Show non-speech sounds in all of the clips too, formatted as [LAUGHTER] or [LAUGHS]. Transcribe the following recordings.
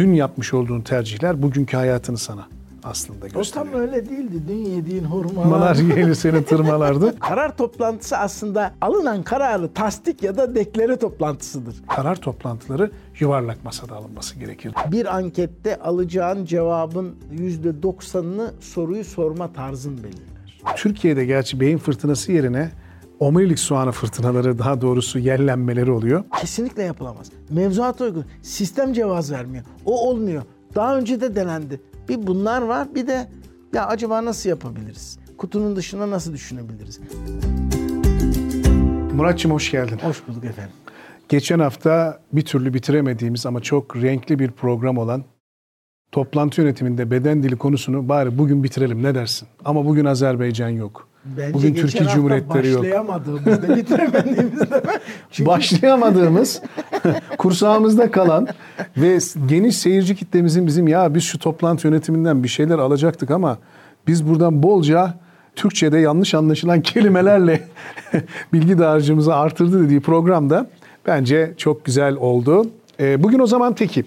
dün yapmış olduğun tercihler bugünkü hayatını sana aslında O gösteriyor. tam öyle değildi. Dün yediğin hurmalar. Hurmalar gelir seni tırmalardı. [LAUGHS] Karar toplantısı aslında alınan kararı tasdik ya da deklare toplantısıdır. Karar toplantıları yuvarlak masada alınması gerekir. Bir ankette alacağın cevabın %90'ını soruyu sorma tarzın belirler. Türkiye'de gerçi beyin fırtınası yerine omurilik soğanı fırtınaları daha doğrusu yellenmeleri oluyor. Kesinlikle yapılamaz. Mevzuata uygun. Sistem cevaz vermiyor. O olmuyor. Daha önce de denendi. Bir bunlar var bir de ya acaba nasıl yapabiliriz? Kutunun dışına nasıl düşünebiliriz? Muratçım hoş geldin. Hoş bulduk efendim. Geçen hafta bir türlü bitiremediğimiz ama çok renkli bir program olan toplantı yönetiminde beden dili konusunu bari bugün bitirelim ne dersin? Ama bugün Azerbaycan yok. Bence bugün Türkiye Cumhuriyetleri yok. Başlayamadığımızda, [LAUGHS] bitiremediğimizde. Çünkü Başlayamadığımız, [LAUGHS] kursağımızda kalan ve geniş seyirci kitlemizin bizim ya biz şu toplantı yönetiminden bir şeyler alacaktık ama biz buradan bolca Türkçe'de yanlış anlaşılan kelimelerle [LAUGHS] bilgi dağarcığımızı artırdı dediği programda bence çok güzel oldu. Ee, Bugün o zaman teki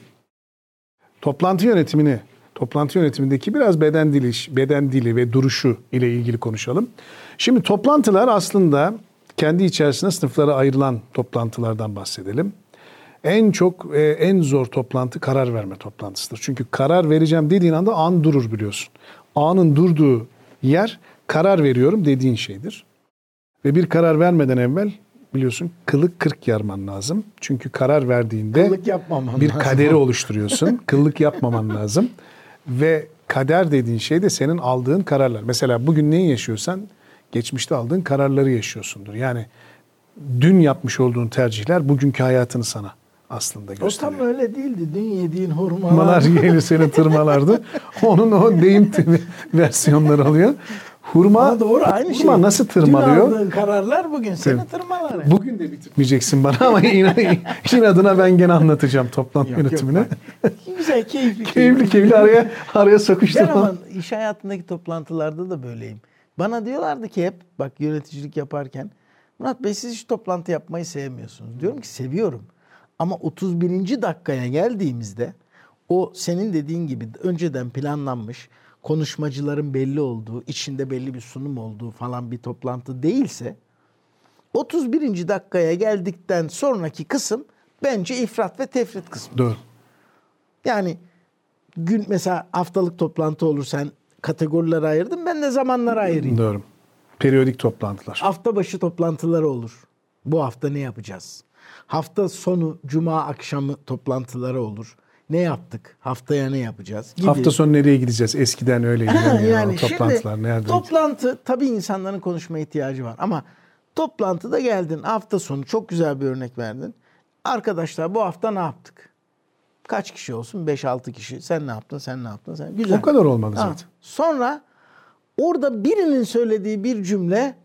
toplantı yönetimini, toplantı yönetimindeki biraz beden dili, beden dili ve duruşu ile ilgili konuşalım. Şimdi toplantılar aslında kendi içerisinde sınıflara ayrılan toplantılardan bahsedelim. En çok e, en zor toplantı karar verme toplantısıdır. Çünkü karar vereceğim dediğin anda an durur biliyorsun. Anın durduğu yer karar veriyorum dediğin şeydir. Ve bir karar vermeden evvel biliyorsun kılık kırk yarman lazım. Çünkü karar verdiğinde Kıllık yapmaman bir lazım. kaderi oluşturuyorsun. [LAUGHS] Kıllık yapmaman lazım. Ve kader dediğin şey de senin aldığın kararlar. Mesela bugün neyi yaşıyorsan geçmişte aldığın kararları yaşıyorsundur. Yani dün yapmış olduğun tercihler bugünkü hayatını sana aslında o gösteriyor. tam öyle değildi. Dün yediğin hurmalar. Hurmalar gelir seni tırmalardı. [LAUGHS] Onun o deyim versiyonları alıyor. Hurma, Ama doğru aynı hurma şey. nasıl Dün tırmalıyor? aldığın kararlar bugün seni Evet. tırmalar. Bugün de bitirmeyeceksin bana ama yine, [LAUGHS] inadına ben gene anlatacağım toplantı Yok, yok, yönetimine. bak. [LAUGHS] Güzel, keyifli. keyifli keyifli araya araya Ben sokuşturma. ama iş hayatındaki toplantılarda da böyleyim. Bana diyorlardı ki hep bak yöneticilik yaparken Murat Bey siz hiç toplantı yapmayı sevmiyorsunuz. Diyorum ki seviyorum. Ama 31. dakikaya geldiğimizde o senin dediğin gibi önceden planlanmış konuşmacıların belli olduğu, içinde belli bir sunum olduğu falan bir toplantı değilse 31. dakikaya geldikten sonraki kısım bence ifrat ve tefrit kısmı. Doğru. Yani gün mesela haftalık toplantı olur sen kategorilere ayırdın ben de zamanlara ayırayım. Doğru. Periyodik toplantılar. Hafta başı toplantıları olur. Bu hafta ne yapacağız? Hafta sonu cuma akşamı toplantıları olur. Ne yaptık? Haftaya ne yapacağız? Gibi. Hafta sonu nereye gideceğiz? Eskiden öyleydi. Ha, [LAUGHS] Yani, yani toplantılar şimdi nerede? toplantı tabii insanların konuşma ihtiyacı var ama toplantıda geldin hafta sonu çok güzel bir örnek verdin. Arkadaşlar bu hafta ne yaptık? Kaç kişi olsun? 5-6 kişi. Sen ne yaptın? Sen ne yaptın? Sen güzel. O kadar olmalı Ha, zaten. Sonra orada birinin söylediği bir cümle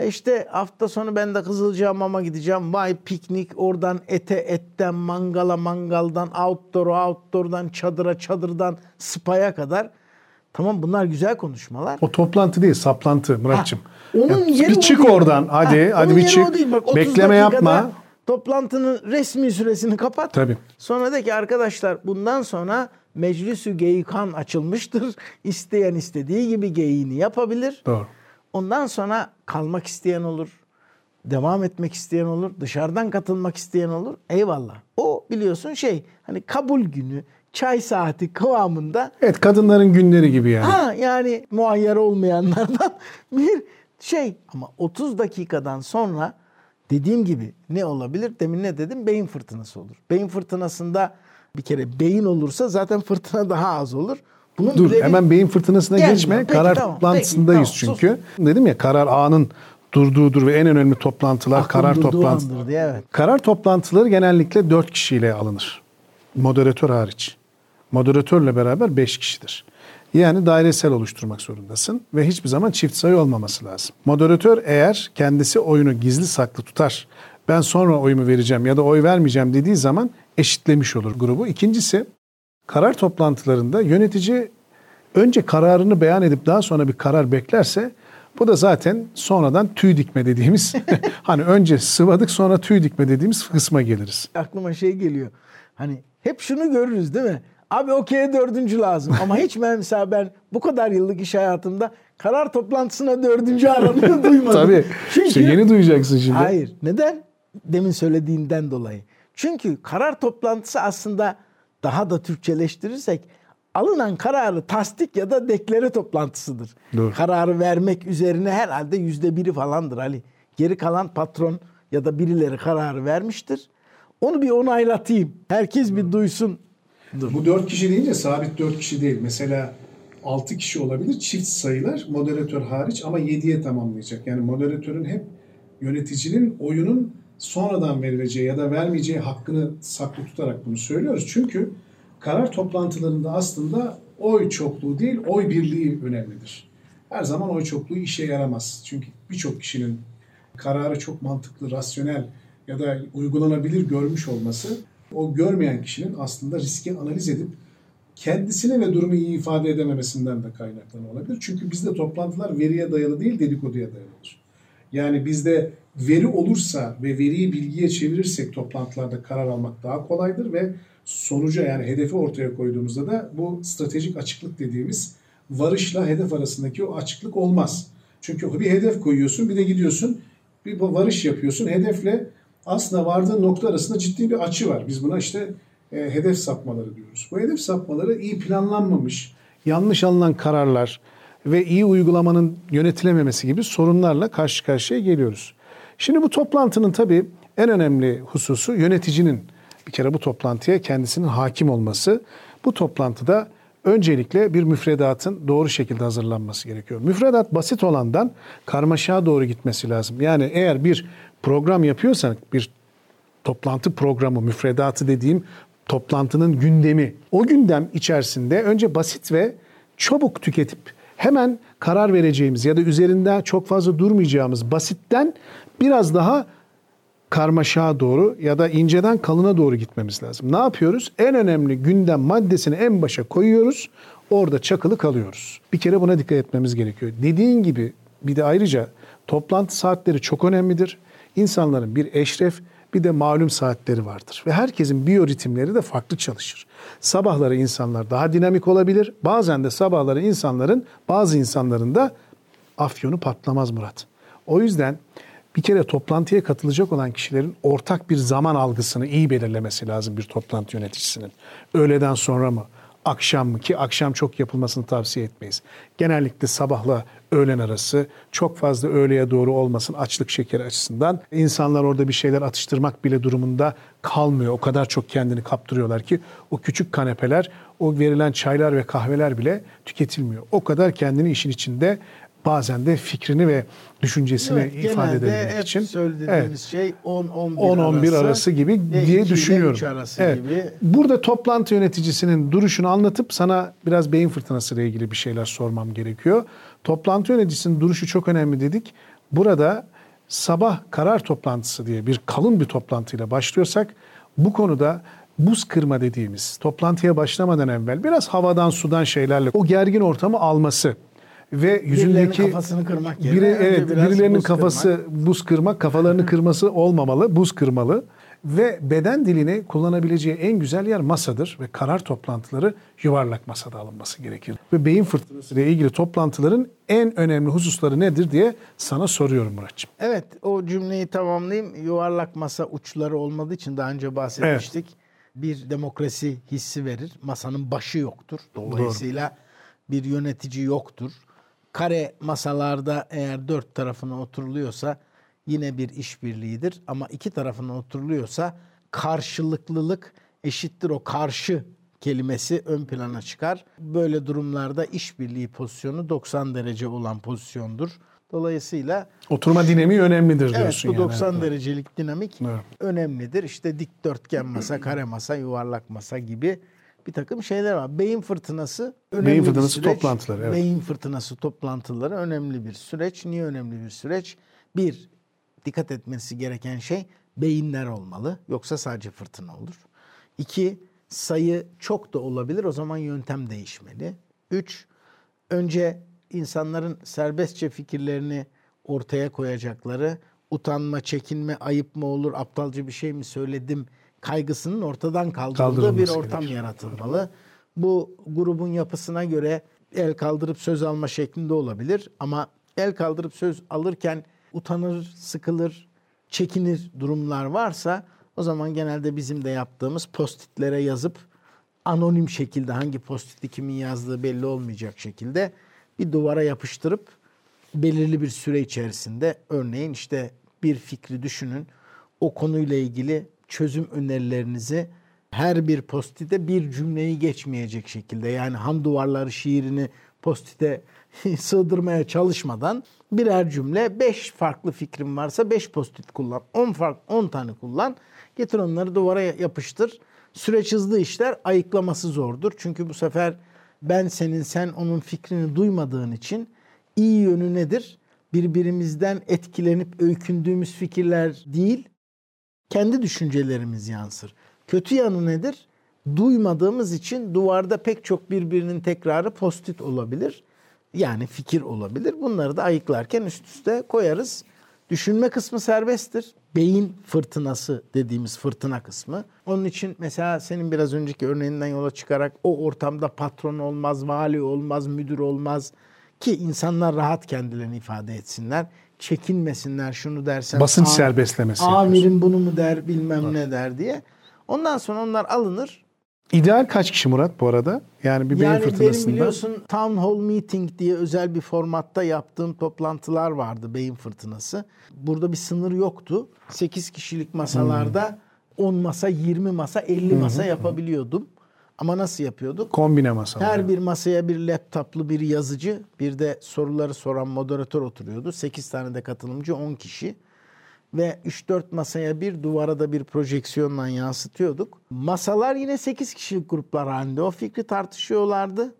e işte hafta sonu ben de Kızılcahamam'a gideceğim. Vay piknik oradan ete etten mangala mangaldan outdoor'a outdoor'dan çadıra çadırdan spa'ya kadar. Tamam bunlar güzel konuşmalar. O toplantı değil, saplantı Muratçım. Onun Ya, yeri bir çık değil. oradan. Hadi, Ha, hadi bir çık. Bak, 30 Bekleme yapma. Toplantının resmi süresini kapat. Tabii. Sonra de ki arkadaşlar bundan sonra meclisü geyikhan açılmıştır. [LAUGHS] İsteyen istediği gibi geyiğini yapabilir. Doğru. Ondan sonra kalmak isteyen olur. Devam etmek isteyen olur. Dışarıdan katılmak isteyen olur. Eyvallah. O biliyorsun şey hani kabul günü, çay saati kıvamında Evet, kadınların günleri gibi yani. Ha yani muayyer olmayanlardan [LAUGHS] bir şey. Ama 30 dakikadan sonra dediğim gibi ne olabilir? Demin ne dedim? Beyin fırtınası olur. Beyin fırtınasında bir kere beyin olursa zaten fırtına daha az olur. Bunun Dur bir- hemen beyin fırtınasına Gelme. geçme. Peki, karar tamam. toplantısındayız Peki, tamam. çünkü. Dedim ya karar anın durduğudur ve en önemli toplantılar Aklın karar andır diye, evet. Karar toplantıları genellikle dört kişiyle alınır. Moderatör hariç. Moderatörle beraber beş kişidir. Yani dairesel oluşturmak zorundasın ve hiçbir zaman çift sayı olmaması lazım. Moderatör eğer kendisi oyunu gizli saklı tutar, ben sonra oyumu vereceğim ya da oy vermeyeceğim dediği zaman eşitlemiş olur grubu. İkincisi karar toplantılarında yönetici önce kararını beyan edip daha sonra bir karar beklerse bu da zaten sonradan tüy dikme dediğimiz [LAUGHS] hani önce sıvadık sonra tüy dikme dediğimiz kısma geliriz. aklıma şey geliyor. Hani hep şunu görürüz değil mi? Abi okey'e dördüncü lazım. Ama hiç ben mesela ben bu kadar yıllık iş hayatımda karar toplantısına dördüncü aranını [LAUGHS] duymadım. Tabii. Çünkü, İşte yeni duyacaksın şimdi. Hayır. Neden? Demin söylediğinden dolayı. Çünkü karar toplantısı aslında daha da Türkçeleştirirsek alınan kararı tasdik ya da deklare toplantısıdır. Doğru. Kararı vermek üzerine herhalde yüzde biri falandır Ali. Geri kalan patron ya da birileri kararı vermiştir. Onu bir onaylatayım. Herkes bir duysun. Bu dört kişi deyince sabit dört kişi değil. Mesela altı kişi olabilir. Çift sayılar moderatör hariç ama yediye tamamlayacak. Yani moderatörün hep yöneticinin oyunun sonradan verileceği ya da vermeyeceği hakkını saklı tutarak bunu söylüyoruz. Çünkü karar toplantılarında aslında oy çokluğu değil oy birliği önemlidir. Her zaman oy çokluğu işe yaramaz. Çünkü birçok kişinin kararı çok mantıklı, rasyonel ya da uygulanabilir görmüş olması o görmeyen kişinin aslında riski analiz edip kendisine ve durumu iyi ifade edememesinden de kaynaklanıyor olabilir. Çünkü bizde toplantılar veriye dayalı değil dedikoduya dayalıdır. Yani bizde veri olursa ve veriyi bilgiye çevirirsek toplantılarda karar almak daha kolaydır ve sonuca yani hedefi ortaya koyduğumuzda da bu stratejik açıklık dediğimiz varışla hedef arasındaki o açıklık olmaz. Çünkü bir hedef koyuyorsun bir de gidiyorsun bir varış yapıyorsun. Hedefle aslında vardığın nokta arasında ciddi bir açı var. Biz buna işte e, hedef sapmaları diyoruz. Bu hedef sapmaları iyi planlanmamış, yanlış alınan kararlar ve iyi uygulamanın yönetilememesi gibi sorunlarla karşı karşıya geliyoruz. Şimdi bu toplantının tabii en önemli hususu yöneticinin bir kere bu toplantıya kendisinin hakim olması. Bu toplantıda öncelikle bir müfredatın doğru şekilde hazırlanması gerekiyor. Müfredat basit olandan karmaşaya doğru gitmesi lazım. Yani eğer bir program yapıyorsak bir toplantı programı, müfredatı dediğim toplantının gündemi. O gündem içerisinde önce basit ve çabuk tüketip hemen karar vereceğimiz ya da üzerinde çok fazla durmayacağımız basitten biraz daha karmaşağa doğru ya da inceden kalına doğru gitmemiz lazım. Ne yapıyoruz? En önemli gündem maddesini en başa koyuyoruz. Orada çakılı kalıyoruz. Bir kere buna dikkat etmemiz gerekiyor. Dediğin gibi bir de ayrıca toplantı saatleri çok önemlidir. İnsanların bir eşref bir de malum saatleri vardır. Ve herkesin biyoritimleri de farklı çalışır. Sabahları insanlar daha dinamik olabilir. Bazen de sabahları insanların, bazı insanların da afyonu patlamaz Murat. O yüzden bir kere toplantıya katılacak olan kişilerin ortak bir zaman algısını iyi belirlemesi lazım bir toplantı yöneticisinin. Öğleden sonra mı? Akşam ki akşam çok yapılmasını tavsiye etmeyiz. Genellikle sabahla öğlen arası çok fazla öğleye doğru olmasın açlık şekeri açısından. İnsanlar orada bir şeyler atıştırmak bile durumunda kalmıyor. O kadar çok kendini kaptırıyorlar ki o küçük kanepeler, o verilen çaylar ve kahveler bile tüketilmiyor. O kadar kendini işin içinde bazen de fikrini ve düşüncesini evet, ifade edebilmek için. söylediğimiz evet. şey 10-11 10-11 arası, arası gibi diye düşünüyorum. Arası evet. gibi. Burada toplantı yöneticisinin duruşunu anlatıp sana biraz beyin fırtınası ile ilgili bir şeyler sormam gerekiyor. Toplantı yöneticisinin duruşu çok önemli dedik. Burada sabah karar toplantısı diye bir kalın bir toplantıyla başlıyorsak bu konuda buz kırma dediğimiz toplantıya başlamadan evvel biraz havadan sudan şeylerle o gergin ortamı alması ve yüzündeki kafasını kırmak yerine biri, evet birilerinin kafası kırmak. buz kırmak, kafalarını kırması olmamalı, buz kırmalı ve beden dilini kullanabileceği en güzel yer masadır ve karar toplantıları yuvarlak masada alınması gerekir. Ve beyin fırtınası ile ilgili toplantıların en önemli hususları nedir diye sana soruyorum Muratçım. Evet o cümleyi tamamlayayım. Yuvarlak masa uçları olmadığı için daha önce bahsetmiştik. Evet. Bir demokrasi hissi verir. Masanın başı yoktur. Dolayısıyla Doğru. bir yönetici yoktur kare masalarda eğer dört tarafına oturuluyorsa yine bir işbirliğidir. Ama iki tarafına oturuluyorsa karşılıklılık eşittir o karşı kelimesi ön plana çıkar. Böyle durumlarda işbirliği pozisyonu 90 derece olan pozisyondur. Dolayısıyla oturma dinamiği önemlidir diyorsun evet, bu 90 yani. derecelik dinamik evet. önemlidir. İşte dikdörtgen masa, kare masa, yuvarlak masa gibi bir takım şeyler var. Beyin fırtınası önemli Beyin fırtınası bir süreç. toplantıları. Evet. Beyin fırtınası toplantıları önemli bir süreç. Niye önemli bir süreç? Bir, dikkat etmesi gereken şey beyinler olmalı. Yoksa sadece fırtına olur. İki, sayı çok da olabilir. O zaman yöntem değişmeli. Üç, önce insanların serbestçe fikirlerini ortaya koyacakları, utanma, çekinme, ayıp mı olur, aptalca bir şey mi söyledim kaygısının ortadan kaldırıldığı bir ortam gerekir. yaratılmalı. Bu grubun yapısına göre el kaldırıp söz alma şeklinde olabilir ama el kaldırıp söz alırken utanır, sıkılır, çekinir durumlar varsa o zaman genelde bizim de yaptığımız postitlere yazıp anonim şekilde hangi postiti kimin yazdığı belli olmayacak şekilde bir duvara yapıştırıp belirli bir süre içerisinde örneğin işte bir fikri düşünün. O konuyla ilgili çözüm önerilerinizi her bir postite bir cümleyi geçmeyecek şekilde yani ham duvarları şiirini postite [LAUGHS] sığdırmaya çalışmadan birer cümle 5 farklı fikrim varsa 5 postit kullan. 10 fark 10 tane kullan. Getir onları duvara yapıştır. Süreç hızlı işler, ayıklaması zordur. Çünkü bu sefer ben senin sen onun fikrini duymadığın için iyi yönü nedir? Birbirimizden etkilenip öykündüğümüz fikirler değil, kendi düşüncelerimiz yansır. Kötü yanı nedir? Duymadığımız için duvarda pek çok birbirinin tekrarı postit olabilir. Yani fikir olabilir. Bunları da ayıklarken üst üste koyarız. Düşünme kısmı serbesttir. Beyin fırtınası dediğimiz fırtına kısmı. Onun için mesela senin biraz önceki örneğinden yola çıkarak o ortamda patron olmaz, vali olmaz, müdür olmaz ki insanlar rahat kendilerini ifade etsinler. Çekinmesinler şunu dersen. Basınç serbestlemesi. Amirim bunu mu der bilmem evet. ne der diye. Ondan sonra onlar alınır. İdeal kaç kişi Murat bu arada? Yani bir beyin yani fırtınasında. benim biliyorsun Town Hall Meeting diye özel bir formatta yaptığım toplantılar vardı beyin fırtınası. Burada bir sınır yoktu. 8 kişilik masalarda hmm. 10 masa, 20 masa, 50 masa yapabiliyordum. Ama nasıl yapıyorduk? Kombine masalar. Her bir masaya bir laptoplu bir yazıcı, bir de soruları soran moderatör oturuyordu. 8 tane de katılımcı, 10 kişi ve 3-4 masaya bir duvara da bir projeksiyonla yansıtıyorduk. Masalar yine 8 kişilik gruplar halinde o fikri tartışıyorlardı.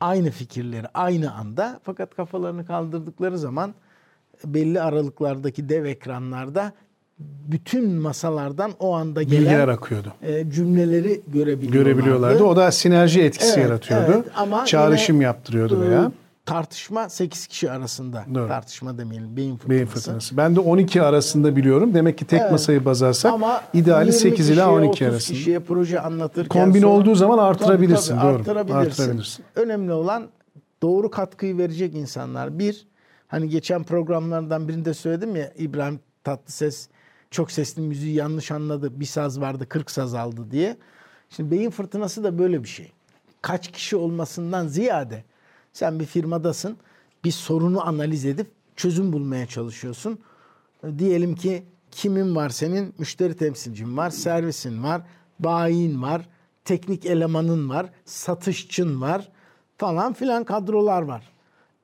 Aynı fikirleri aynı anda fakat kafalarını kaldırdıkları zaman belli aralıklardaki dev ekranlarda bütün masalardan o anda gelen bilgiler akıyordu. E, cümleleri görebiliyorlardı. Görebiliyorlardı. O da sinerji etkisi evet, yaratıyordu. Evet, ama Çağrışım yaptırıyordu veya tartışma 8 kişi arasında. Doğru. Tartışma demeyelim. Beyin fırtınası. Beyin fırtınası. Ben de 12 arasında biliyorum. Demek ki tek evet. masayı baz alsak Ama ideali 8 ile 12 30 arasında. kişiye proje anlatırken kombin sonra, olduğu zaman artırabilirsin. Tabii, tabii, doğru. Artırabilirsin. artırabilirsin. Önemli olan doğru katkıyı verecek insanlar. Bir, hani geçen programlardan birinde söyledim ya İbrahim Tatlıses çok sesli müziği yanlış anladı. Bir saz vardı 40 saz aldı diye. Şimdi beyin fırtınası da böyle bir şey. Kaç kişi olmasından ziyade sen bir firmadasın. Bir sorunu analiz edip çözüm bulmaya çalışıyorsun. Diyelim ki kimin var senin? Müşteri temsilcin var, servisin var, bayin var, teknik elemanın var, satışçın var falan filan kadrolar var.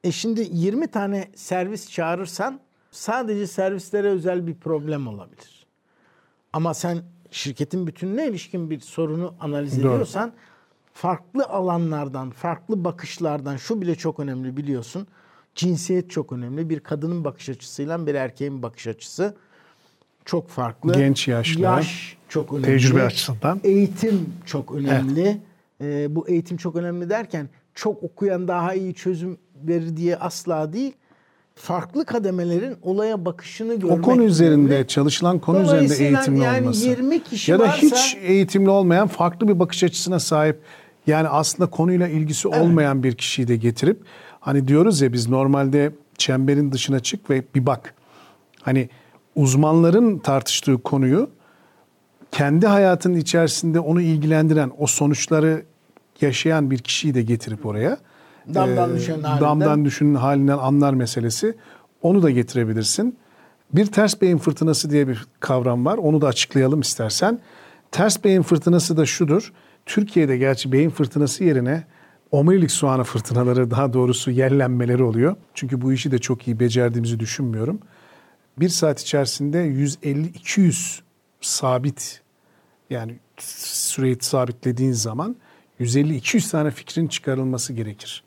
E şimdi 20 tane servis çağırırsan sadece servislere özel bir problem olabilir. Ama sen şirketin bütününe ilişkin bir sorunu analiz Doğru. ediyorsan farklı alanlardan, farklı bakışlardan şu bile çok önemli biliyorsun. Cinsiyet çok önemli. Bir kadının bakış açısıyla bir erkeğin bakış açısı çok farklı. Genç yaşlı. Yaş çok önemli. Tecrübe açısından. Eğitim çok önemli. Evet. Ee, bu eğitim çok önemli derken çok okuyan daha iyi çözüm verir diye asla değil farklı kademelerin olaya bakışını görmek. O konu üzerinde önemli. çalışılan konu üzerinde eğitimli yani olması. 20 kişi ya da varsa, hiç eğitimli olmayan farklı bir bakış açısına sahip yani aslında konuyla ilgisi evet. olmayan bir kişiyi de getirip hani diyoruz ya biz normalde çemberin dışına çık ve bir bak. Hani uzmanların tartıştığı konuyu kendi hayatının içerisinde onu ilgilendiren o sonuçları yaşayan bir kişiyi de getirip oraya damdan düşen halinden. damdan düşün halinden anlar meselesi. Onu da getirebilirsin. Bir ters beyin fırtınası diye bir kavram var. Onu da açıklayalım istersen. Ters beyin fırtınası da şudur. Türkiye'de gerçi beyin fırtınası yerine omurilik soğanı fırtınaları daha doğrusu yerlenmeleri oluyor. Çünkü bu işi de çok iyi becerdiğimizi düşünmüyorum. Bir saat içerisinde 150-200 sabit yani süreyi sabitlediğin zaman 150-200 tane fikrin çıkarılması gerekir.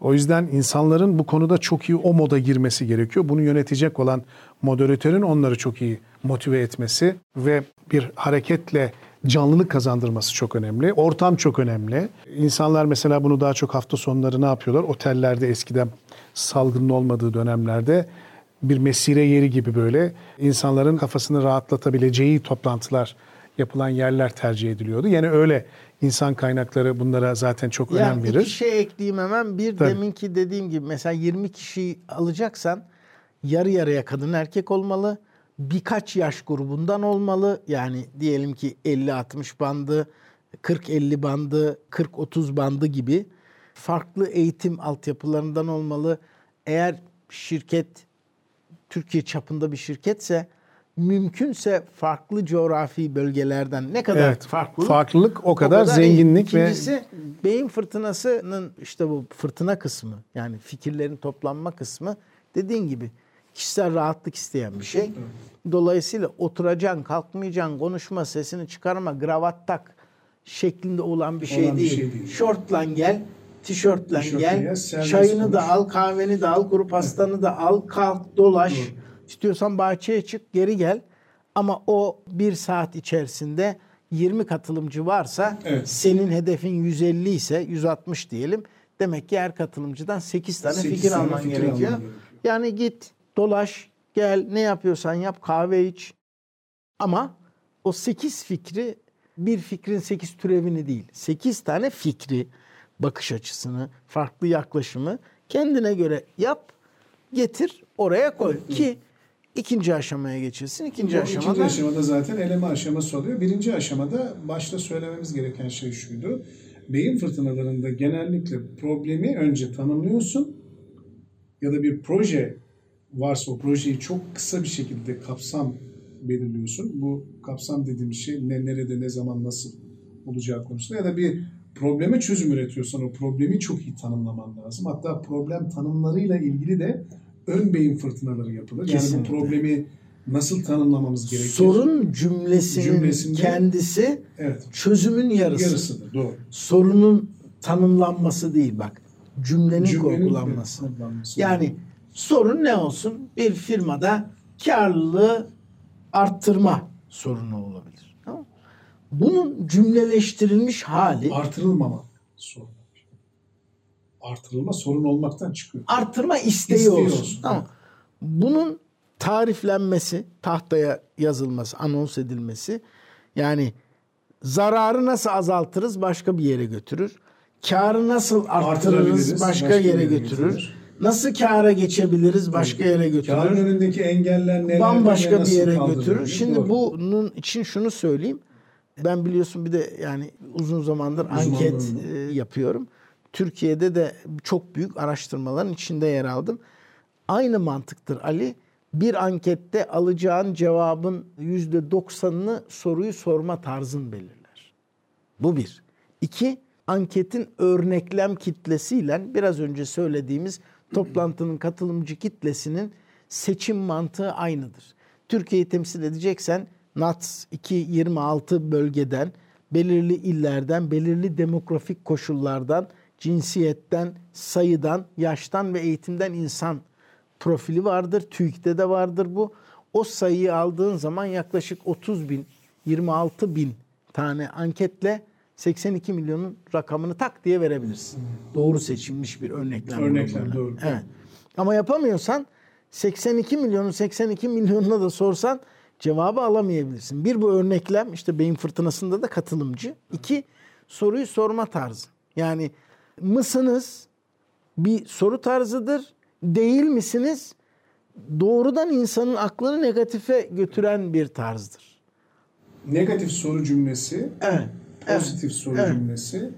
O yüzden insanların bu konuda çok iyi o moda girmesi gerekiyor. Bunu yönetecek olan moderatörün onları çok iyi motive etmesi ve bir hareketle canlılık kazandırması çok önemli. Ortam çok önemli. İnsanlar mesela bunu daha çok hafta sonları ne yapıyorlar? Otellerde eskiden salgının olmadığı dönemlerde bir mesire yeri gibi böyle insanların kafasını rahatlatabileceği toplantılar yapılan yerler tercih ediliyordu. Yani öyle İnsan kaynakları bunlara zaten çok Ya önem verir. iki şey ekleyeyim hemen. Bir Tabii. deminki dediğim gibi mesela 20 kişi alacaksan yarı yarıya kadın erkek olmalı. Birkaç yaş grubundan olmalı. Yani diyelim ki 50-60 bandı, 40-50 bandı, 40-30 bandı gibi farklı eğitim altyapılarından olmalı. Eğer şirket Türkiye çapında bir şirketse mümkünse farklı coğrafi bölgelerden ne kadar Evet, farklılık farklılık o kadar iyi. zenginlik ve- İkincisi beyin fırtınasının işte bu fırtına kısmı yani fikirlerin toplanma kısmı dediğin gibi kişisel rahatlık isteyen bir şey. Dolayısıyla oturacaksın, kalkmayacaksın, konuşma, sesini çıkarma, gravat tak şeklinde olan bir şey, Olan bir değil. şey değil. Şortla gel, tişörtle gel, gel, çayını konuş. da al, kahveni de al, kuru pastanı da al, kalk, dolaş. İstiyorsan bahçeye çık, geri gel. Ama o bir saat içerisinde 20 katılımcı varsa Evet. senin hedefin 150 ise 160 diyelim. Demek ki her katılımcıdan 8 tane Sekiz fikir tane alman fikir gerekiyor. alman gerekiyor. Yani git, dolaş, gel, ne yapıyorsan yap, kahve iç. Ama o 8 fikri bir fikrin 8 türevini değil. 8 tane fikri, bakış açısını, farklı yaklaşımı kendine göre yap, getir, oraya koy ki ikinci aşamaya geçilsin. İkinci Bu aşamada ikinci aşamada zaten eleme aşaması oluyor. Birinci aşamada başta söylememiz gereken şey şuydu. Beyin fırtınalarında genellikle problemi önce tanımlıyorsun ya da bir proje varsa o projeyi çok kısa bir şekilde kapsam belirliyorsun. Bu kapsam dediğimiz şey ne, nerede, ne zaman, nasıl olacağı konusunda ya da bir probleme çözüm üretiyorsan o problemi çok iyi tanımlaman lazım. Hatta problem tanımlarıyla ilgili de ön beyin fırtınaları yapılır. Yani Kesinlikle. bu problemi nasıl tanımlamamız gerekir? sorun cümlesinin Cümlesinde- kendisi Evet. çözümün yarısı. Yarısıdır. Doğru. Sorunun tanımlanması değil bak. Cümlenin, Cümlenin kurgulanması. Yani sorun ne olsun? Bir firmada karlılığı arttırma sorunu olabilir. Tamam? Bunun cümleleştirilmiş hali Artırılmama sorun. Artırılma sorun olmaktan çıkıyor. artırma isteği, İsteği olsun. olsun, Tamam. Bunun tariflenmesi, tahtaya yazılması, anons edilmesi yani zararı nasıl azaltırız başka bir yere götürür. Karı nasıl arttırırız Artırabiliriz, başka, yere, götürür. Nasıl kâra geçebiliriz başka yere götürür. Karın önündeki engeller neler? bambaşka bir yere götürür. Şimdi Doğru. bunun için şunu söyleyeyim. Ben biliyorsun bir de yani uzun zamandır anket e, yapıyorum. Türkiye'de de çok büyük araştırmaların içinde yer aldım. Aynı mantıktır Ali. Bir ankette alacağın cevabın %90'ını soruyu sorma tarzın belirler. Bu bir. İki, anketin örneklem kitlesiyle biraz önce söylediğimiz toplantının katılımcı kitlesinin seçim mantığı aynıdır. Türkiye'yi temsil edeceksen NATS 226 bölgeden, belirli illerden, belirli demografik koşullardan, cinsiyetten, sayıdan, yaştan ve eğitimden insan profili vardır. TÜİK'te de vardır bu. O sayıyı aldığın zaman yaklaşık 30 bin, 26 bin tane anketle 82 milyonun rakamını tak diye verebilirsin. Doğru seçilmiş bir örneklem. Örneklem, doğru. Evet. Ama yapamıyorsan 82 milyonun 82 milyonuna da sorsan cevabı alamayabilirsin. Bir bu örneklem işte beyin fırtınasında da katılımcı. İki soruyu sorma tarzı. Yani mısınız bir soru tarzıdır. Değil misiniz? Doğrudan insanın aklını negatife götüren bir tarzdır. Negatif soru cümlesi, Evet. pozitif soru Evet. cümlesi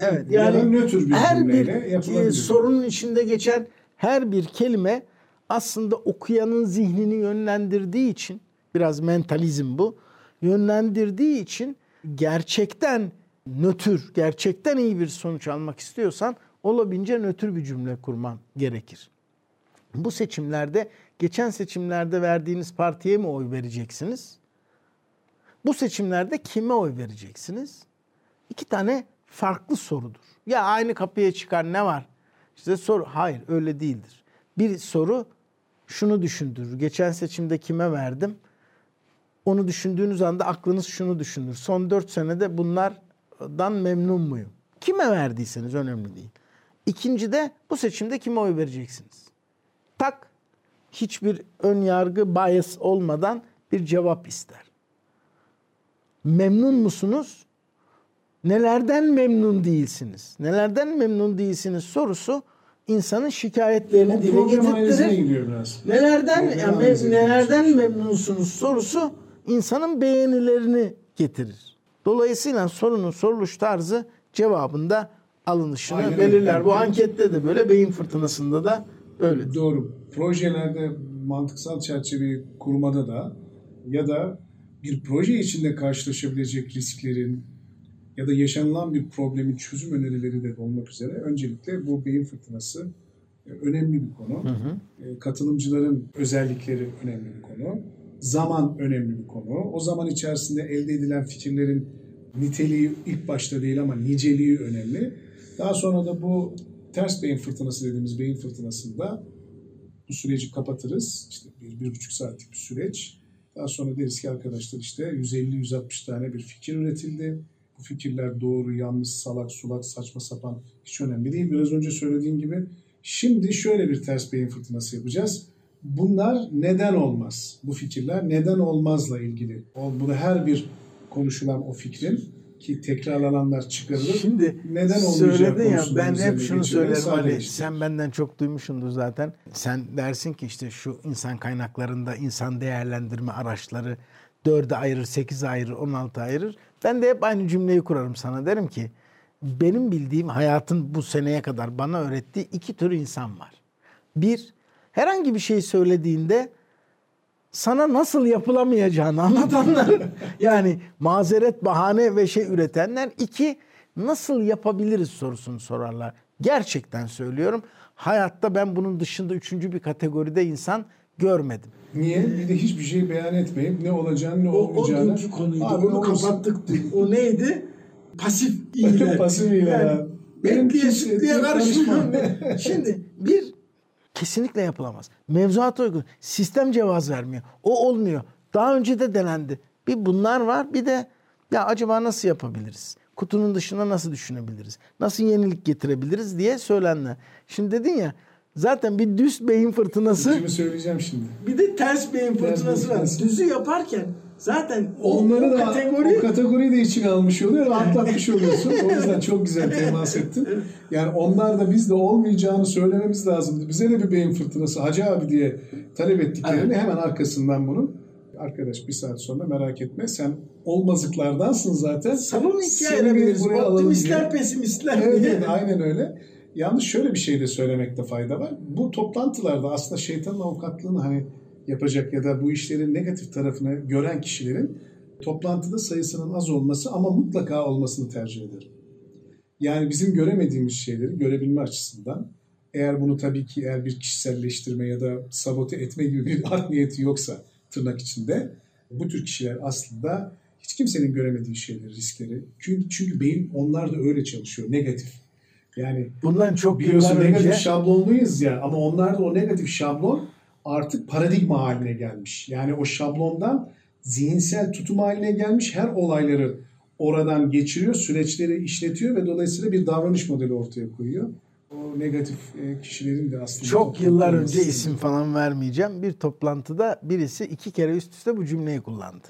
Evet Ya yani nötr bir her bir e, sorunun içinde geçen her bir kelime aslında okuyanın zihnini yönlendirdiği için biraz mentalizm bu. Yönlendirdiği için gerçekten nötr, gerçekten iyi bir sonuç almak istiyorsan olabildiğince nötr bir cümle kurman gerekir. Bu seçimlerde geçen seçimlerde verdiğiniz partiye mi oy vereceksiniz? Bu seçimlerde kime oy vereceksiniz? İki tane farklı sorudur. Ya aynı kapıya çıkar ne var? İşte soru hayır öyle değildir. Bir soru şunu düşündürür. Geçen seçimde kime verdim? Onu düşündüğünüz anda aklınız şunu düşünür. Son dört senede bunlardan memnun muyum? Kime verdiyseniz önemli değil. İkinci de bu seçimde kime oy vereceksiniz? Tak hiçbir ön yargı bias olmadan bir cevap ister. Memnun musunuz? nelerden memnun değilsiniz? Nelerden memnun değilsiniz sorusu insanın şikayetlerini dile biraz. Nelerden yani nelerden memnunsunuz sorusu insanın beğenilerini getirir. Dolayısıyla sorunun soruluş tarzı cevabında alınışını Aynen belirler. Bu ankette de böyle beyin fırtınasında da öyle. Doğru. Projelerde mantıksal çerçeveyi kurmada da ya da bir proje içinde karşılaşabilecek risklerin ya da yaşanılan bir problemin çözüm önerileri de olmak üzere öncelikle bu beyin fırtınası e, önemli bir konu. E, Katılımcıların özellikleri önemli bir konu. Zaman önemli bir konu. O zaman içerisinde elde edilen fikirlerin niteliği ilk başta değil ama niceliği önemli. Daha sonra da bu ters beyin fırtınası dediğimiz beyin fırtınasında bu süreci kapatırız. İşte bir, bir buçuk saatlik bir süreç. Daha sonra deriz ki arkadaşlar işte 150-160 tane bir fikir üretildi. Bu fikirler doğru, yanlış, salak, sulak, saçma sapan hiç önemli değil. Biraz önce söylediğim gibi şimdi şöyle bir ters beyin fırtınası yapacağız. Bunlar neden olmaz? Bu fikirler neden olmazla ilgili. Bunu her bir konuşulan o fikrin ki tekrarlananlar çıkarılır. Şimdi neden olmayacak söyledin ya ben hep şunu söylerim Ali. işte. Sen benden çok duymuşsundur zaten. Sen dersin ki işte şu insan kaynaklarında insan değerlendirme araçları dörde ayırır, sekize ayırır, on altı ayırır. Ben de hep aynı cümleyi kurarım sana. Derim ki benim bildiğim hayatın bu seneye kadar bana öğrettiği iki tür insan var. Bir, herhangi bir şey söylediğinde sana nasıl yapılamayacağını anlatanlar. [LAUGHS] yani mazeret, bahane ve şey üretenler. iki nasıl yapabiliriz sorusunu sorarlar. Gerçekten söylüyorum. Hayatta ben bunun dışında üçüncü bir kategoride insan görmedim. Niye? Bir de hiçbir şey beyan etmeyip ne olacağını ne O, o olmayacağını. dünkü konuydu. Abi Onu kapattık dün. O neydi? Pasif [LAUGHS] iyiler. Pasif iyiler Yani. Benim sütlüye kimse karışmam. karışmam. [LAUGHS] Şimdi bir kesinlikle yapılamaz. Mevzuata uygun. Sistem cevaz vermiyor. O olmuyor. Daha önce de denendi. Bir bunlar var bir de ya acaba nasıl yapabiliriz? Kutunun dışına nasıl düşünebiliriz? Nasıl yenilik getirebiliriz diye söylenler. Şimdi dedin ya zaten bir düz beyin fırtınası Şimdi söyleyeceğim şimdi. bir de ters beyin Ters fırtınası var. fırtınası. Düzü yaparken zaten o, Onları o da kategori o kategoriyi de içine almış oluyor ve atlatmış oluyorsun. O yüzden çok güzel temas ettin. Yani onlar da biz de olmayacağını söylememiz lazımdı. Bize de bir beyin fırtınası Hacı abi diye talep ettiklerini hemen arkasından bunun arkadaş bir saat sonra merak etme sen olmazlıklardansın zaten. buraya alalım Optimistler, pesimistler Evet, diye. evet, aynen öyle. Yalnız şöyle bir şey de söylemekte fayda var. Bu toplantılarda aslında şeytanın avukatlığını hani yapacak ya da bu işlerin negatif tarafını gören kişilerin toplantıda sayısının az olması ama mutlaka olmasını tercih ederim. Yani bizim göremediğimiz şeyleri görebilme açısından eğer bunu tabii ki eğer bir kişiselleştirme ya da sabote etme gibi bir [LAUGHS] art niyeti yoksa tırnak içinde bu tür kişiler aslında hiç kimsenin göremediği şeyleri, riskleri. Çünkü, çünkü beyin onlar da öyle çalışıyor. Negatif. Yani Bundan çok biliyorsun negatif önce şablonluyuz ya ama onlar da o negatif şablon artık paradigma haline gelmiş. Yani o şablondan zihinsel tutum haline gelmiş. Her olayları oradan geçiriyor, süreçleri işletiyor ve dolayısıyla bir davranış modeli ortaya koyuyor. O negatif e, kişilerin de aslında çok yıllar önce toplantı- isim falan vermeyeceğim. Bir toplantıda birisi iki kere üst üste bu cümleyi kullandı.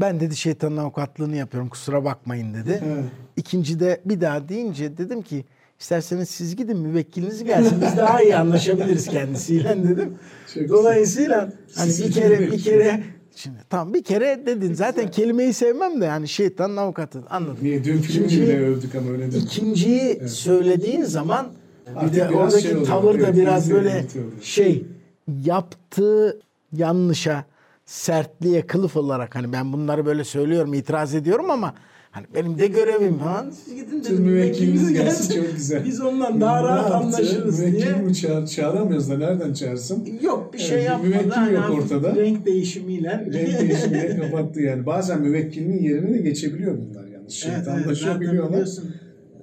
Ben dedi şeytanın avukatlığını yapıyorum kusura bakmayın dedi. Evet. İkincide bir daha deyince dedim ki isterseniz siz gidin müvekkiliniz gelsin biz daha iyi anlaşabiliriz kendisiyle dedim. Çok Dolayısıyla hani bir kere bir kere şimdi tam bir kere dedin zaten kelimeyi sevmem de yani şeytanın avukatı anladım. Niye? Dün filmi bile övdük ama öyle değil. İkinciyi söylediğin zaman bir de oradaki şey oluyor, tavır da evet, biraz böyle şey yaptığı yanlışa sertliğe kılıf olarak hani ben bunları böyle söylüyorum itiraz ediyorum ama hani benim de görevim falan. Siz gidin Siz müvekkiliniz gelsin çok güzel. Biz ondan daha Ne rahat yaptı? anlaşırız Müvekkil diye. mi çağır, çağıramıyoruz da nereden çağırsın? Yok bir şey Evet, yapmadı. müvekkil Hani yok ortada. Renk değişimiyle. Renk değişimine kapattı yani. Bazen müvekkilinin yerine de geçebiliyor bunlar yalnız. Şeytanlaşıyor biliyorlar.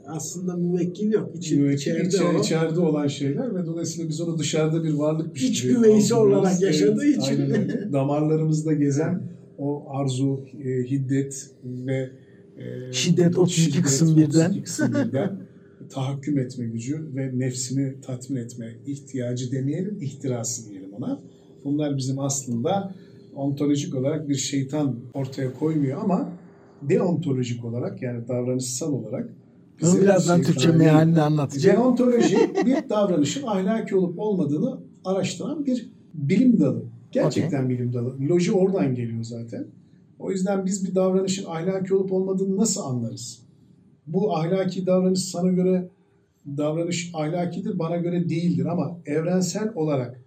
aslında müvekkil yok. İçi, Müvekkil içeride, içeride olan şeyler ve dolayısıyla biz onu dışarıda bir varlıkmış İç gibi güveysi algılıyoruz. olarak yaşadığı için. aynen. Damarlarımızda gezen o arzu, e, hiddet ve e, Şiddet 32 kısım birden. 32 kısım birden tahakküm etme gücü ve nefsini tatmin etme ihtiyacı demeyelim, ihtirası diyelim ona. Bunlar bizim aslında ontolojik olarak bir şeytan ortaya koymuyor ama deontolojik olarak yani davranışsal olarak Bunu birazdan Türkçe mealini anlatacağım. Deontoloji bir davranışın ahlaki olup olmadığını araştıran bir bilim dalı. Gerçekten bilim dalı. Loji oradan geliyor zaten. O yüzden biz bir davranışın ahlaki olup olmadığını nasıl anlarız? Bu ahlaki davranış sana göre davranış ahlakidir, bana göre değildir ama evrensel olarak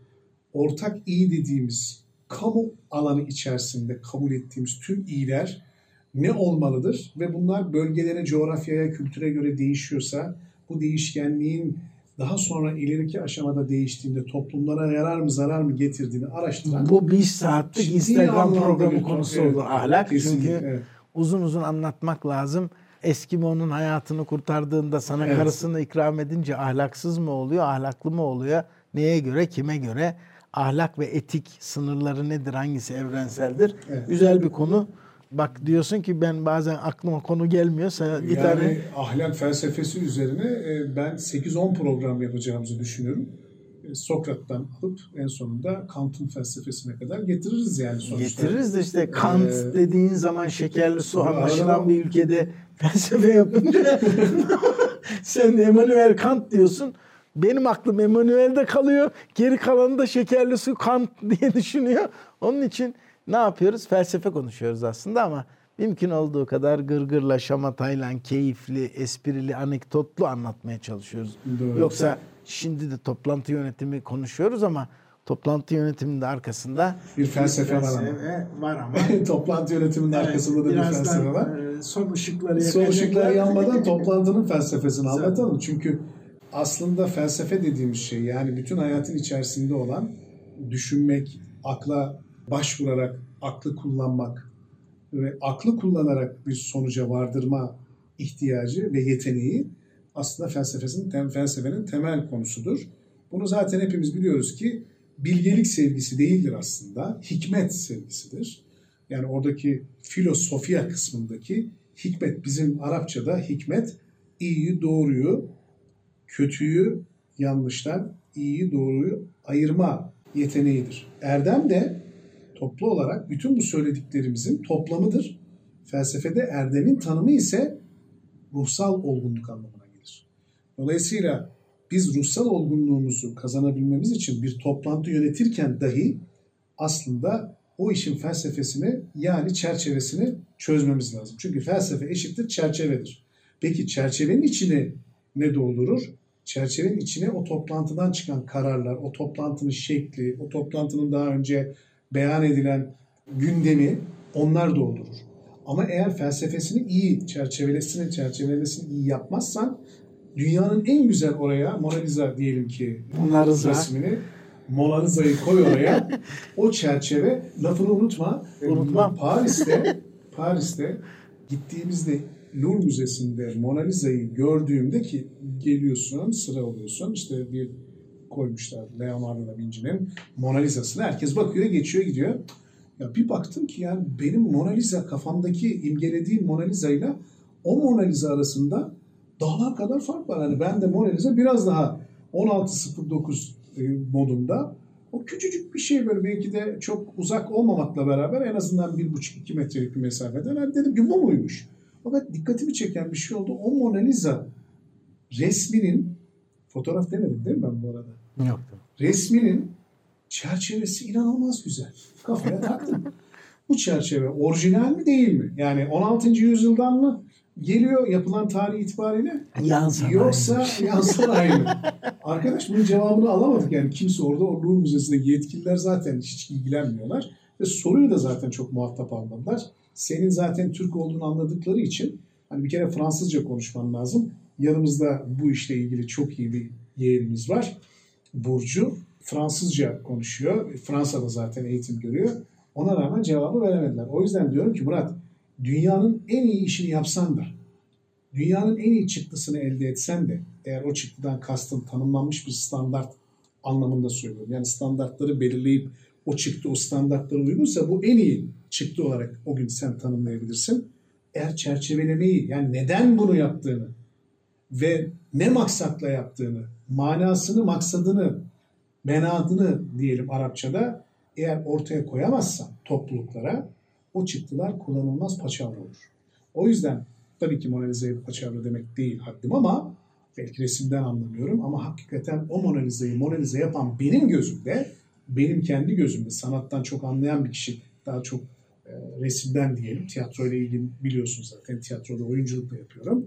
ortak iyi dediğimiz kamu alanı içerisinde kabul ettiğimiz tüm iyiler ne olmalıdır ve bunlar bölgelere, coğrafyaya, kültüre göre değişiyorsa bu değişkenliğin daha sonra ileriki aşamada değiştiğinde toplumlara yarar mı zarar mı getirdiğini araştıran Bu bir saatlik Instagram programı konusu evet, olur. Ahlak kesinlikle, çünkü evet. uzun uzun anlatmak lazım. Eskimo'nun hayatını kurtardığında sana Evet. karısını ikram edince ahlaksız mı oluyor, ahlaklı mı oluyor? Neye göre, kime göre? Ahlak ve etik sınırları nedir, hangisi evrenseldir? Evet. Güzel bir konu. Bak diyorsun ki ben bazen aklıma konu gelmiyor. Sen yani tane ahlak felsefesi üzerine e, ben 8-10 program yapacağımızı düşünüyorum. E, Sokrat'tan alıp en sonunda Kant'ın felsefesine kadar getiririz yani sonuçta. getiririz de işte Kant Ee, dediğin zaman şekerli su anlaşılan bir ülkede [LAUGHS] felsefe yapınca [LAUGHS] sen Emmanuel Kant diyorsun. Benim aklım Emmanuel'de kalıyor. Geri kalanı da şekerli su Kant diye düşünüyor. Onun için ne yapıyoruz? Felsefe konuşuyoruz aslında ama mümkün olduğu kadar gırgırla, şamatayla, keyifli, esprili, anekdotlu anlatmaya çalışıyoruz. Doğru. Yoksa şimdi de toplantı yönetimi konuşuyoruz ama toplantı yönetiminin de arkasında Bir felsefe var ama. felsefe var ama. [LAUGHS] Toplantı yönetiminin arkasında da bir felsefe var. e, Son ışıkları Son ışıklar yanmadan [LAUGHS] toplantının felsefesini anlatalım. Çünkü aslında felsefe dediğimiz şey yani bütün hayatın içerisinde olan düşünmek, akla başvurarak aklı kullanmak ve aklı kullanarak bir sonuca vardırma ihtiyacı ve yeteneği aslında felsefesinin tem, felsefenin temel konusudur. Bunu zaten hepimiz biliyoruz ki bilgelik sevgisi değildir aslında, hikmet sevgisidir. Yani oradaki filosofiya kısmındaki hikmet bizim Arapçada hikmet iyiyi doğruyu, kötüyü yanlıştan, iyiyi doğruyu ayırma yeteneğidir. Erdem de toplu olarak bütün bu söylediklerimizin toplamıdır. Felsefede erdemin tanımı ise ruhsal olgunluk anlamına gelir. Dolayısıyla biz ruhsal olgunluğumuzu kazanabilmemiz için bir toplantı yönetirken dahi aslında o işin felsefesini yani çerçevesini çözmemiz lazım. Çünkü felsefe eşittir çerçevedir. Peki çerçevenin içine ne doldurur? Çerçevenin içine o toplantıdan çıkan kararlar, o toplantının şekli, o toplantının daha önce beyan edilen gündemi onlar doldurur. Ama eğer felsefesini iyi çerçevelesini, çerçevelesini iyi yapmazsan dünyanın en güzel oraya Mona Lisa diyelim ki Mona Lisa. resmini Mona Lisa'yı koy oraya. [LAUGHS] o çerçeve lafını unutma. Unutmam. Paris'te Paris'te gittiğimizde Louvre Müzesi'nde Mona Lisa'yı gördüğümde ki geliyorsun sıra oluyorsun işte bir koymuşlar Leonardo da Vinci'nin Mona Lisa'sını herkes bakıyor geçiyor gidiyor. Ya bir baktım ki yani benim Mona Lisa kafamdaki imgelediğim Mona Lisa ile o Mona Lisa arasında dağlar kadar fark var. Hani ben de Mona Lisa biraz daha 16.09 e, modunda o küçücük bir şey böyle belki de çok uzak olmamakla beraber en azından 1,5-2 metrelik bir mesafeden hani dedim ki bu muymuş? Fakat dikkatimi çeken bir şey oldu. O Mona Lisa resminin fotoğraf demedim değil mi ben bu arada? Yok. resminin çerçevesi inanılmaz güzel. Kafaya taktım. Bu çerçeve orijinal mi değil mi? Yani 16. yüzyıldan mı geliyor yapılan tarih itibariyle? Yan sanayi. Yoksa yan sanayi mi? Arkadaş bunun cevabını alamadık. Yani kimse orada o Louvre Müzesi'ndeki yetkililer zaten hiç ilgilenmiyorlar. Ve soruyu da zaten çok muhatap almadılar. Senin zaten Türk olduğunu anladıkları için hani bir kere Fransızca konuşman lazım. Yanımızda bu işle ilgili çok iyi bir yeğenimiz var. Burcu Fransızca konuşuyor. Fransa'da zaten eğitim görüyor. Ona rağmen cevabı veremediler. O yüzden diyorum ki Murat, dünyanın en iyi işini yapsan da, dünyanın en iyi çıktısını elde etsen de, eğer o çıktıdan kastın tanımlanmış bir standart anlamında söylüyorum. Yani standartları belirleyip o çıktı o standartlara uygunsa bu en iyi çıktı olarak o gün sen tanımlayabilirsin. Eğer çerçevelemeyi yani neden bunu yaptığını ve ne maksatla yaptığını, manasını, maksadını, menadını diyelim Arapçada eğer ortaya koyamazsan topluluklara o çıktılar kullanılmaz paçavra olur. O yüzden tabii ki Mona Lisa'yı Paçavra demek değil haddim ama belki resimden anlamıyorum ama hakikaten o Mona Lisa'yı Mona Lisa yapan benim gözümde, benim kendi gözümde sanattan çok anlayan bir kişi daha çok e, resimden diyelim. Tiyatroyla ilgili biliyorsunuz zaten tiyatroda oyunculuk da yapıyorum.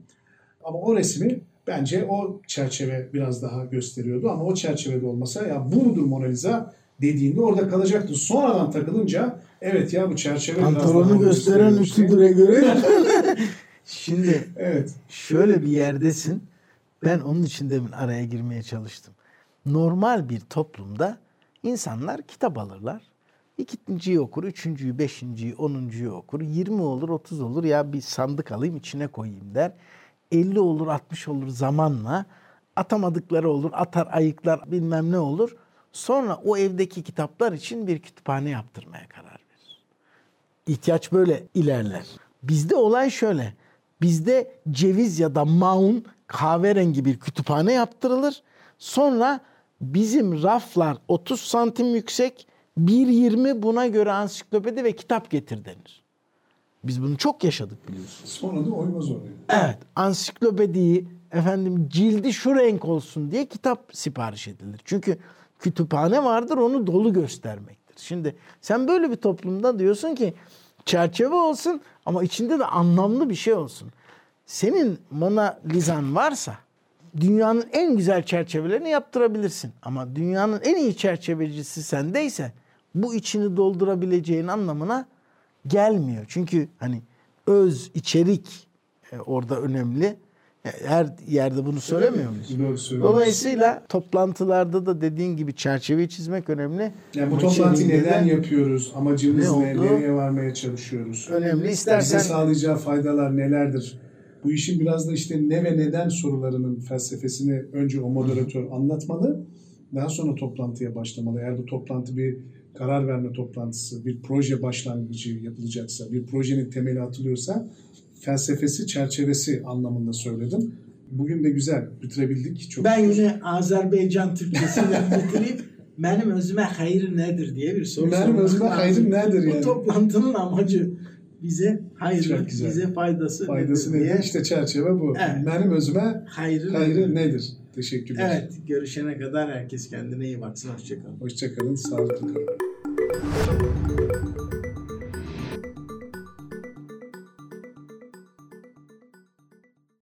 Ama o resmi bence o çerçeve biraz daha gösteriyordu ama o çerçevede olmasa ya bu mudur Mona Lisa dediğinde orada kalacaktı. Sonradan takılınca evet ya bu çerçeve Pantolonu gösteren ütüdüre göre. [LAUGHS] Şimdi Evet. şöyle bir yerdesin. Ben onun için demin araya girmeye çalıştım. Normal bir toplumda insanlar kitap alırlar. İkinciyi okur, üçüncüyü, beşinciyi, onuncuyu okur. 20 olur, 30 olur ya bir sandık alayım içine koyayım der. 50 olur, 60 olur zamanla. Atamadıkları olur, atar ayıklar bilmem ne olur. Sonra o evdeki kitaplar için bir kütüphane yaptırmaya karar verir. İhtiyaç böyle ilerler. Bizde olay şöyle. Bizde ceviz ya da maun kahverengi bir kütüphane yaptırılır. Sonra bizim raflar 30 santim yüksek, 1.20 buna göre ansiklopedi ve kitap getir denir. Biz bunu çok yaşadık biliyorsunuz. Sonra da oymaz oluyor. Evet, ansiklopediyi efendim cildi şu renk olsun diye kitap sipariş edilir. Çünkü kütüphane vardır onu dolu göstermektir. Şimdi sen böyle bir toplumda diyorsun ki çerçeve olsun ama içinde de anlamlı bir şey olsun. Senin Mona Lisa'nın varsa dünyanın en güzel çerçevelerini yaptırabilirsin. Ama dünyanın en iyi çerçevecisi sendeyse bu içini doldurabileceğin anlamına gelmiyor. Çünkü hani öz, içerik e, orada önemli. E, Her yerde bunu söylemiyor muyuz? Dolayısıyla toplantılarda da dediğin gibi çerçeveyi çizmek önemli. Yani bu toplantıyı neden de yapıyoruz? Amacımız Ne ne? Nereye varmaya çalışıyoruz? Önemli. Bize İstersen sağlayacağı faydalar nelerdir? Bu işin biraz da işte ne ve neden sorularının felsefesini önce o moderatör anlatmalı. Daha sonra toplantıya başlamalı. Eğer bu toplantı bir karar verme toplantısı, bir proje başlangıcı yapılacaksa, bir projenin temeli atılıyorsa felsefesi, çerçevesi anlamında söyledim. Bugün de güzel bitirebildik. Çok Ben yine Azerbaycan Türkçesiyle [LAUGHS] bitirip benim özüme hayır nedir diye bir soru Benim özüme hayır nedir Bu yani? toplantının amacı bize hayır, bize faydası, faydası nedir nedir? diye. İşte çerçeve bu. Evet. Benim özüme Hayrı, hayrı nedir? nedir? Teşekkürler. Evet, görüşene kadar herkes kendine iyi baksın. Hoşçakalın. Hoşçakalın, sağlıklı kalın. Thank you.